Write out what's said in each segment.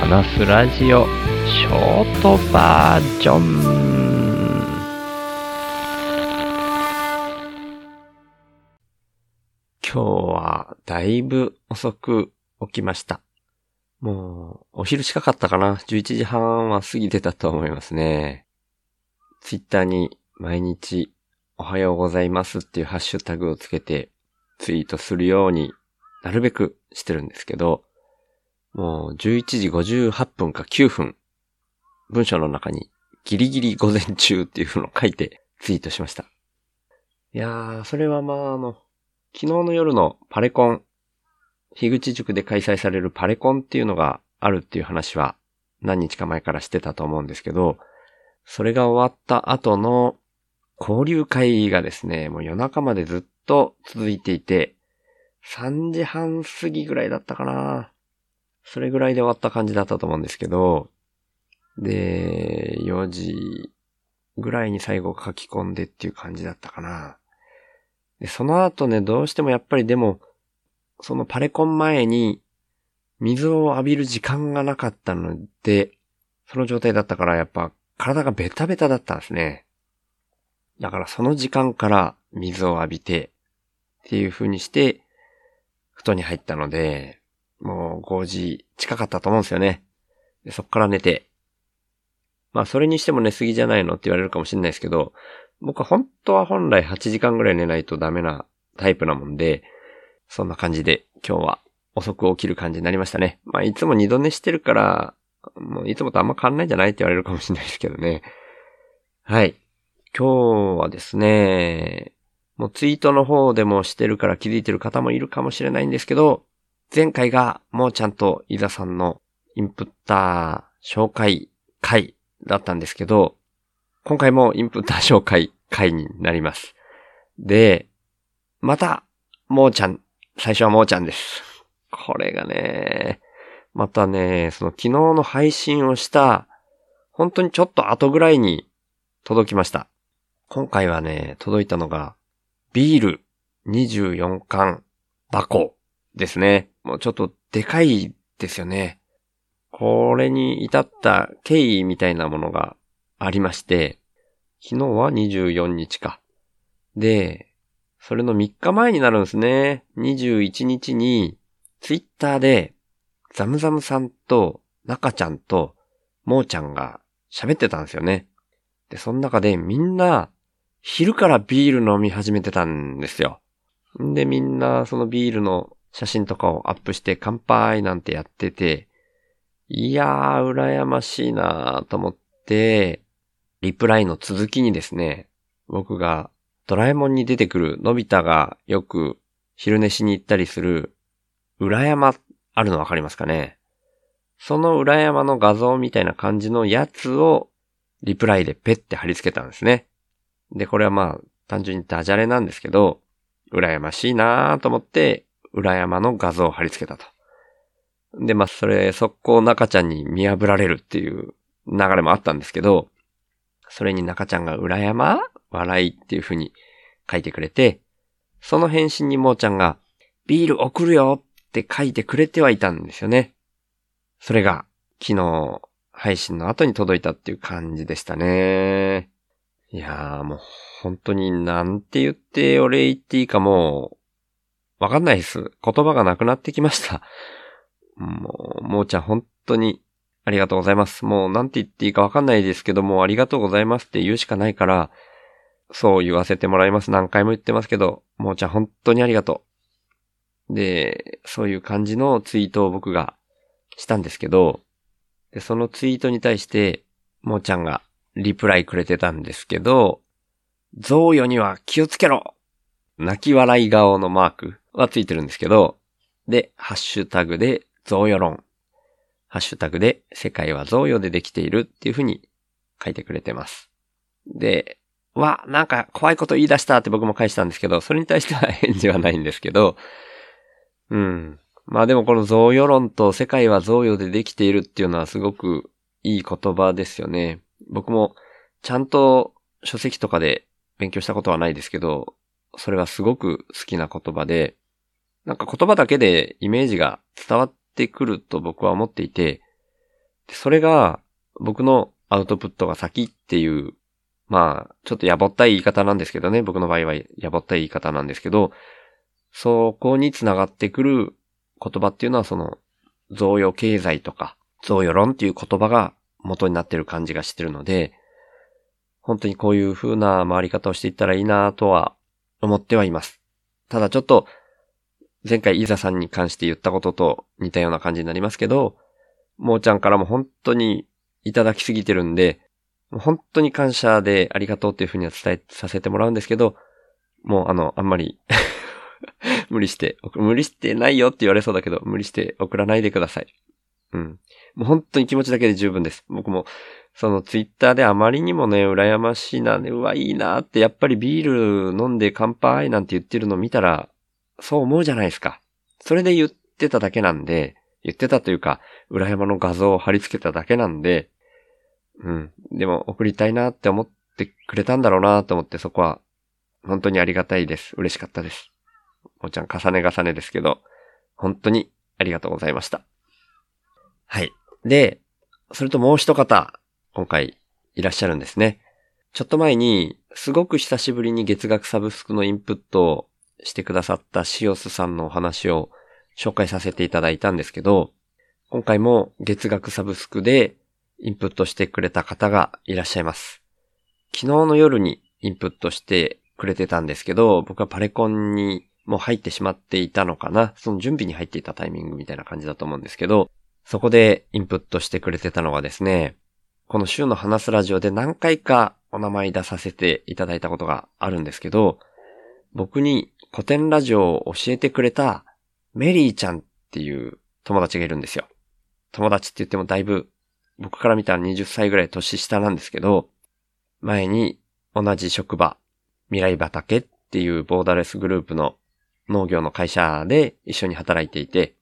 話すラジオショートバージョン今日はだいぶ遅く起きました。もうお昼近かったかな ?11 時半は過ぎてたと思いますね。ツイッターに毎日おはようございますっていうハッシュタグをつけてツイートするようになるべくしてるんですけど、もう11時58分か9分、文章の中にギリギリ午前中っていうのを書いてツイートしました。いやー、それはまああの、昨日の夜のパレコン、樋口塾で開催されるパレコンっていうのがあるっていう話は何日か前からしてたと思うんですけど、それが終わった後の交流会がですね、もう夜中までずっと続いていて、3時半過ぎぐらいだったかな。それぐらいで終わった感じだったと思うんですけど、で、4時ぐらいに最後書き込んでっていう感じだったかな。で、その後ね、どうしてもやっぱりでも、そのパレコン前に水を浴びる時間がなかったので、その状態だったからやっぱ体がベタベタだったんですね。だからその時間から水を浴びてっていう風にして布団に入ったので、もう5時近かったと思うんですよね。でそっから寝て。まあそれにしても寝すぎじゃないのって言われるかもしれないですけど、僕は本当は本来8時間ぐらい寝ないとダメなタイプなもんで、そんな感じで今日は遅く起きる感じになりましたね。まあいつも二度寝してるから、もういつもとあんま変わんないんじゃないって言われるかもしれないですけどね。はい。今日はですね、もうツイートの方でもしてるから気づいてる方もいるかもしれないんですけど、前回がもうちゃんと伊沢さんのインプッター紹介会だったんですけど、今回もインプッター紹介会になります。で、また、もうちゃん、最初はもうちゃんです。これがね、またね、その昨日の配信をした、本当にちょっと後ぐらいに届きました。今回はね、届いたのが、ビール24缶箱ですね。もうちょっとでかいですよね。これに至った経緯みたいなものがありまして、昨日は24日か。で、それの3日前になるんですね。21日に、ツイッターで、ザムザムさんと、中ちゃんと、モーちゃんが喋ってたんですよね。で、その中でみんな、昼からビール飲み始めてたんですよ。んで、みんなそのビールの写真とかをアップして乾杯なんてやってて、いやー、羨ましいなーと思って、リプライの続きにですね、僕がドラえもんに出てくるのび太がよく昼寝しに行ったりする裏山あるのわかりますかね？その裏山の画像みたいな感じのやつをリプライでペッて貼り付けたんですね。で、これはまあ単純にダジャレなんですけど、羨ましいなーと思って裏山の画像を貼り付けたと。で、まあそれ速攻中ちゃんに見破られるっていう流れもあったんですけど、それに中ちゃんが裏山笑いっていう風に書いてくれて、その返信にもーちゃんが、ビール送るよって書いてくれてはいたんですよね。それが、昨日、配信の後に届いたっていう感じでしたね。いやーもう本当になんて言ってお礼言っていいかも、わかんないです。言葉がなくなってきました。もう、もーちゃん本当にありがとうございます。もうなんて言っていいかわかんないですけども、ありがとうございますって言うしかないから、そう言わせてもらいます。何回も言ってますけど、もーちゃん本当にありがとう。で、そういう感じのツイートを僕がしたんですけど、で、そのツイートに対して、もーちゃんがリプライくれてたんですけど、贈与には気をつけろ泣き笑い顔のマークはついてるんですけど、で、ハッシュタグで贈与論。ハッシュタグで世界は贈与でできているっていう風に書いてくれてます。で、わ、なんか怖いこと言い出したって僕も返したんですけど、それに対しては返事はないんですけど、うん。まあでもこの贈与論と世界は贈与でできているっていうのはすごくいい言葉ですよね。僕もちゃんと書籍とかで勉強したことはないですけど、それはすごく好きな言葉で、なんか言葉だけでイメージが伝わってくると僕は思っていて、それが僕のアウトプットが先っていう、まあ、ちょっとやぼったい言い方なんですけどね。僕の場合はやぼったい言い方なんですけど、そこにつながってくる言葉っていうのはその、贈与経済とか、贈与論っていう言葉が元になってる感じがしてるので、本当にこういう風な回り方をしていったらいいなとは思ってはいます。ただちょっと、前回イザさんに関して言ったことと似たような感じになりますけど、もーちゃんからも本当にいただきすぎてるんで、本当に感謝でありがとうっていうふうには伝えさせてもらうんですけど、もうあの、あんまり 無理して、無理してないよって言われそうだけど、無理して送らないでください。うん。もう本当に気持ちだけで十分です。僕も、そのツイッターであまりにもね、羨ましいな、ね、うわ、いいなって、やっぱりビール飲んで乾杯なんて言ってるの見たら、そう思うじゃないですか。それで言ってただけなんで、言ってたというか、裏山の画像を貼り付けただけなんで、うん。でも送りたいなって思ってくれたんだろうなと思ってそこは、本当にありがたいです。嬉しかったです。もうちゃん重ね重ねですけど、本当にありがとうございました。はい。で、それともう一方、今回いらっしゃるんですね。ちょっと前に、すごく久しぶりに月額サブスクのインプットをしてくださったシオスさんのお話を紹介させていただいたんですけど、今回も月額サブスクでインプットしてくれた方がいらっしゃいます。昨日の夜にインプットしてくれてたんですけど、僕はパレコンにもう入ってしまっていたのかな。その準備に入っていたタイミングみたいな感じだと思うんですけど、そこでインプットしてくれてたのがですね、この週の話すラジオで何回かお名前出させていただいたことがあるんですけど、僕に古典ラジオを教えてくれたメリーちゃんっていう友達がいるんですよ。友達って言ってもだいぶ僕から見たら20歳ぐらい年下なんですけど、前に同じ職場、未来畑っていうボーダレスグループの農業の会社で一緒に働いていて、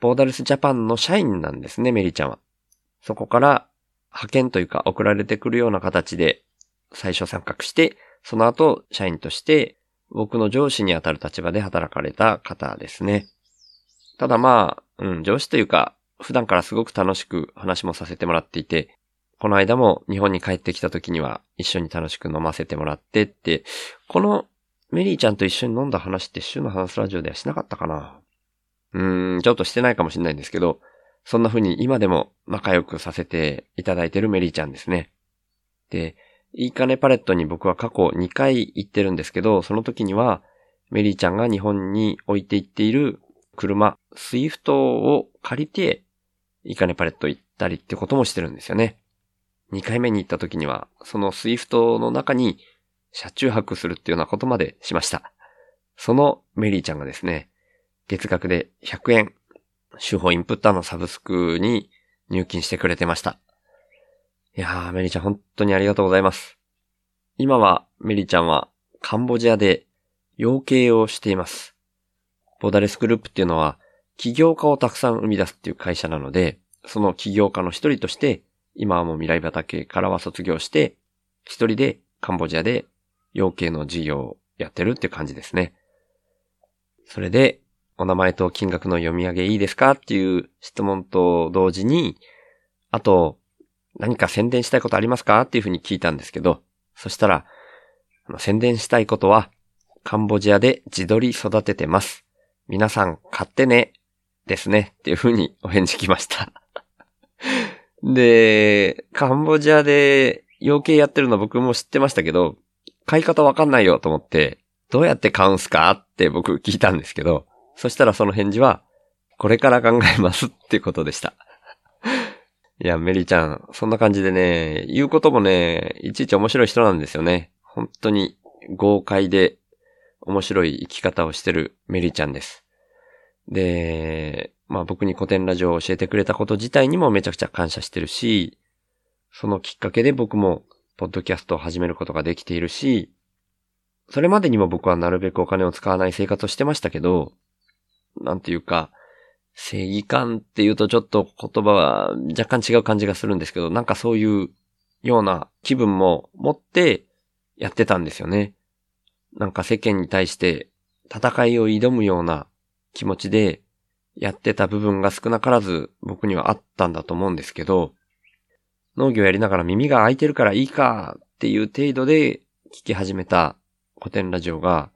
ボーダレスジャパンの社員なんですね、メリーちゃんは。そこから派遣というか送られてくるような形で最初参画して、その後社員として僕の上司にあたる立場で働かれた方ですね。ただまあ、うん、上司というか、普段からすごく楽しく話もさせてもらっていて、この間も日本に帰ってきた時には一緒に楽しく飲ませてもらってって、このメリーちゃんと一緒に飲んだ話って週の話すラジオではしなかったかなうーん、ちょっとしてないかもしれないんですけど、そんな風に今でも仲良くさせていただいてるメリーちゃんですね。で、いいかねパレットに僕は過去2回行ってるんですけど、その時にはメリーちゃんが日本に置いていっている車、スイフトを借りて、いいかねパレット行ったりってこともしてるんですよね。2回目に行った時には、そのスイフトの中に車中泊するっていうようなことまでしました。そのメリーちゃんがですね、月額で100円、手法インプッターのサブスクに入金してくれてました。いやー、メリちゃん本当にありがとうございます。今はメリちゃんはカンボジアで養鶏をしています。ボーダレスグループっていうのは起業家をたくさん生み出すっていう会社なので、その起業家の一人として、今はもう未来畑からは卒業して、一人でカンボジアで養鶏の事業をやってるって感じですね。それで、お名前と金額の読み上げいいですかっていう質問と同時に、あと、何か宣伝したいことありますか？っていうふうに聞いたんですけど、そしたら、宣伝したいことは、カンボジアで自撮り育ててます。皆さん買ってね。ですね。っていうふうにお返事来ました で、カンボジアで養鶏やってるの僕も知ってましたけど、買い方わかんないよと思って、どうやって買うんすか？って僕聞いたんですけど、そしたらその返事は、これから考えますってことでした。いや、メリーちゃん、そんな感じでね、言うこともね、いちいち面白い人なんですよね。本当に豪快で面白い生き方をしてるメリーちゃんです。で、まあ僕に古典ラジオを教えてくれたこと自体にもめちゃくちゃ感謝してるし、そのきっかけで僕もポッドキャストを始めることができているし、それまでにも僕はなるべくお金を使わない生活をしてましたけど、なんていうか、正義感っていうとちょっと言葉は若干違う感じがするんですけど、なんかそういうような気分も持ってやってたんですよね。なんか世間に対して戦いを挑むような気持ちでやってた部分が少なからず僕にはあったんだと思うんですけど、農業やりながら耳が開いてるからいいかっていう程度で聞き始めた古典ラジオが、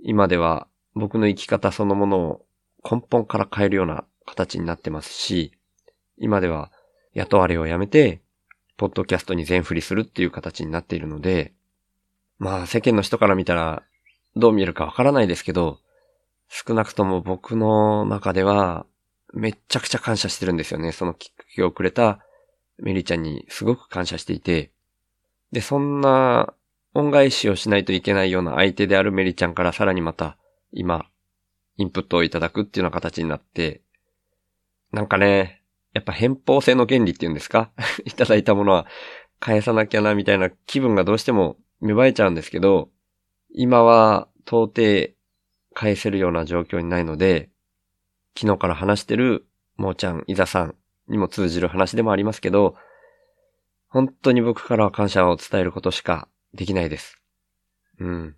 今では僕の生き方そのものを根本から変えるような形になってますし、今では雇われをやめて、ポッドキャストに全振りするっていう形になっているので、まあ世間の人から見たらどう見えるかわからないですけど、少なくとも僕の中ではめっちゃくちゃ感謝してるんですよね。そのきっかけをくれたメリちゃんにすごく感謝していて、で、そんな恩返しをしないといけないような相手であるメリちゃんからさらにまた今、インプットをいただくっていうような形になって、なんかね、やっぱ偏方性の原理っていうんですか？いただいたものは返さなきゃなみたいな気分がどうしても芽生えちゃうんですけど、今は到底返せるような状況にないので、昨日から話してるもーちゃん、いざさんにも通じる話でもありますけど、本当に僕からは感謝を伝えることしかできないです。うん。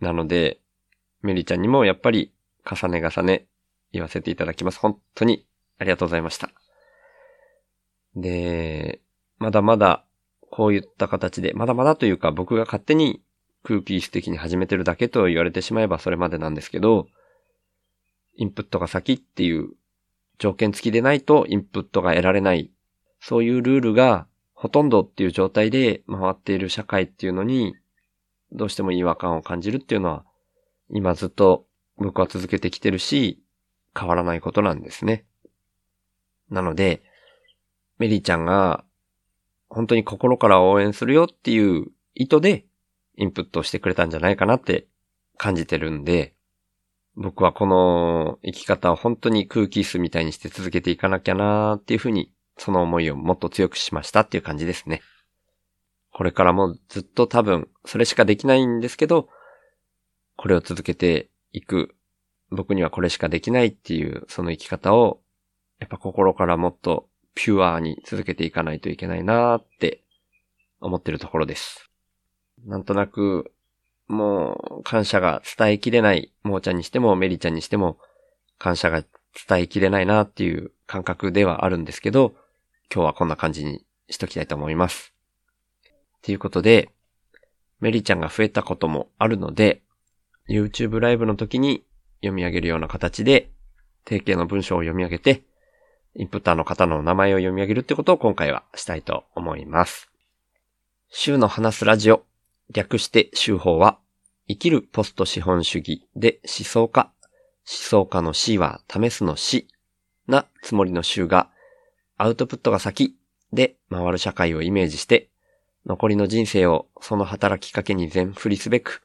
なので、メリちゃんにもやっぱり重ね重ね言わせていただきます。本当にありがとうございました。で、まだまだこういった形で、まだまだというか僕が勝手に空気質的に始めてるだけと言われてしまえばそれまでなんですけど、インプットが先っていう条件付きでないとインプットが得られない。そういうルールがほとんどっていう状態で回っている社会っていうのに、どうしても違和感を感じるっていうのは、今ずっと僕は続けてきてるし、変わらないことなんですね。なので、メリーちゃんが本当に心から応援するよっていう意図でインプットしてくれたんじゃないかなって感じてるんで、僕はこの生き方を本当に空気椅子みたいにして続けていかなきゃなーっていうふうに、その思いをもっと強くしましたっていう感じですね。これからもずっと多分、それしかできないんですけど、これを続けていく、僕にはこれしかできないっていう、その生き方を、やっぱ心からもっとピュアに続けていかないといけないなーって思ってるところです。なんとなくもう感謝が伝えきれない、もーちゃんにしてもメリちゃんにしても感謝が伝えきれないなっていう感覚ではあるんですけど、今日はこんな感じにしときたいと思います。ということで、メリちゃんが増えたこともあるので、YouTube ライブの時に読み上げるような形で、定型の文章を読み上げて、インプッターの方の名前を読み上げるってことを今回はしたいと思います。週の話すラジオ略して週法は、生きるポスト資本主義で思想家、思想家の C は試すの C なつもりの週が、アウトプットが先で回る社会をイメージして、残りの人生をその働きかけに全振りすべく、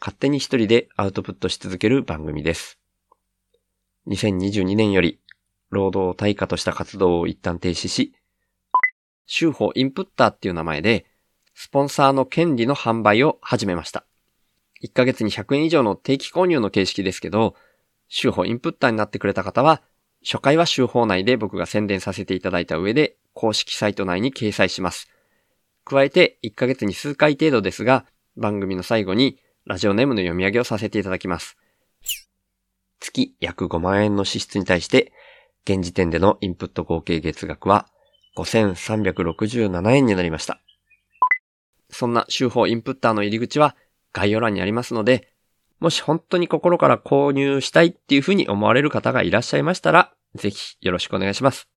勝手に一人でアウトプットし続ける番組です。2022年より、労働を対価とした活動を一旦停止し、週法インプッターっていう名前で、スポンサーの権利の販売を始めました。1ヶ月に100円以上の定期購入の形式ですけど、週報インプッターになってくれた方は、初回は週報内で僕が宣伝させていただいた上で、公式サイト内に掲載します。加えて、1ヶ月に数回程度ですが、番組の最後にラジオネームの読み上げをさせていただきます。月約5万円の支出に対して、現時点でのインプット合計月額は5367円になりました。そんな手法インプッターの入り口は概要欄にありますので、もし本当に心から購入したいっていうふうに思われる方がいらっしゃいましたら、ぜひよろしくお願いします。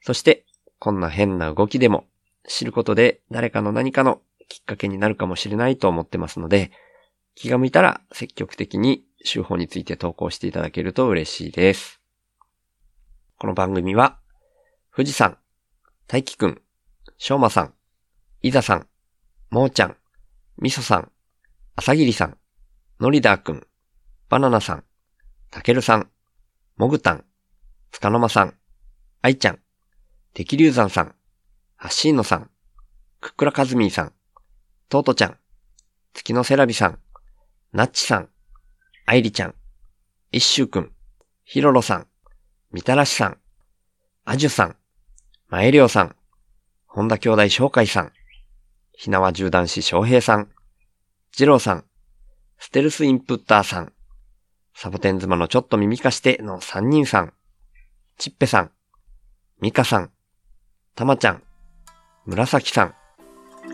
そして、こんな変な動きでも知ることで誰かの何かのきっかけになるかもしれないと思ってますので、気が向いたら積極的に手法について投稿していただけると嬉しいです。この番組は、富士山、大輝くん、しょうまさん、いざさん、もーちゃん、みそさん、あさぎりさん、のりだーくん、バナナさん、たけるさん、もぐたん、つかのまさん、あいちゃん、てきりゅうざんさん、はっしーのさん、くっくらかずみーさん、とうとちゃん、月のせらびさん、なっちさん、あいりちゃん、いっしゅうくん、ひろろさん、みたらしさん、あじゅさん、まえりょうさん、本田兄弟紹介さん、ひなわ縦断士翔平さん、二郎さん、ステルスインプッターさん、サボテン妻のちょっと耳かしての三人さん、ちっぺさん、ミカさん、たまちゃん、紫さん、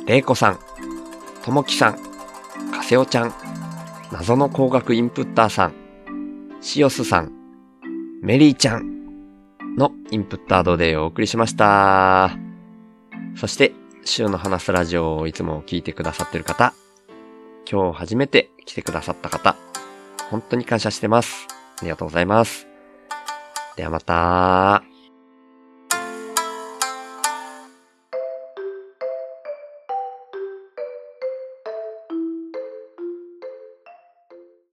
れいこさん、ともきさん、かせおちゃん、謎の工学インプッターさん、しおすさん、メリーちゃんのインプッタードでお送りしました。そして、週の話すラジオをいつも聞いてくださってる方、今日初めて来てくださった方、本当に感謝してます。ありがとうございます。ではまた。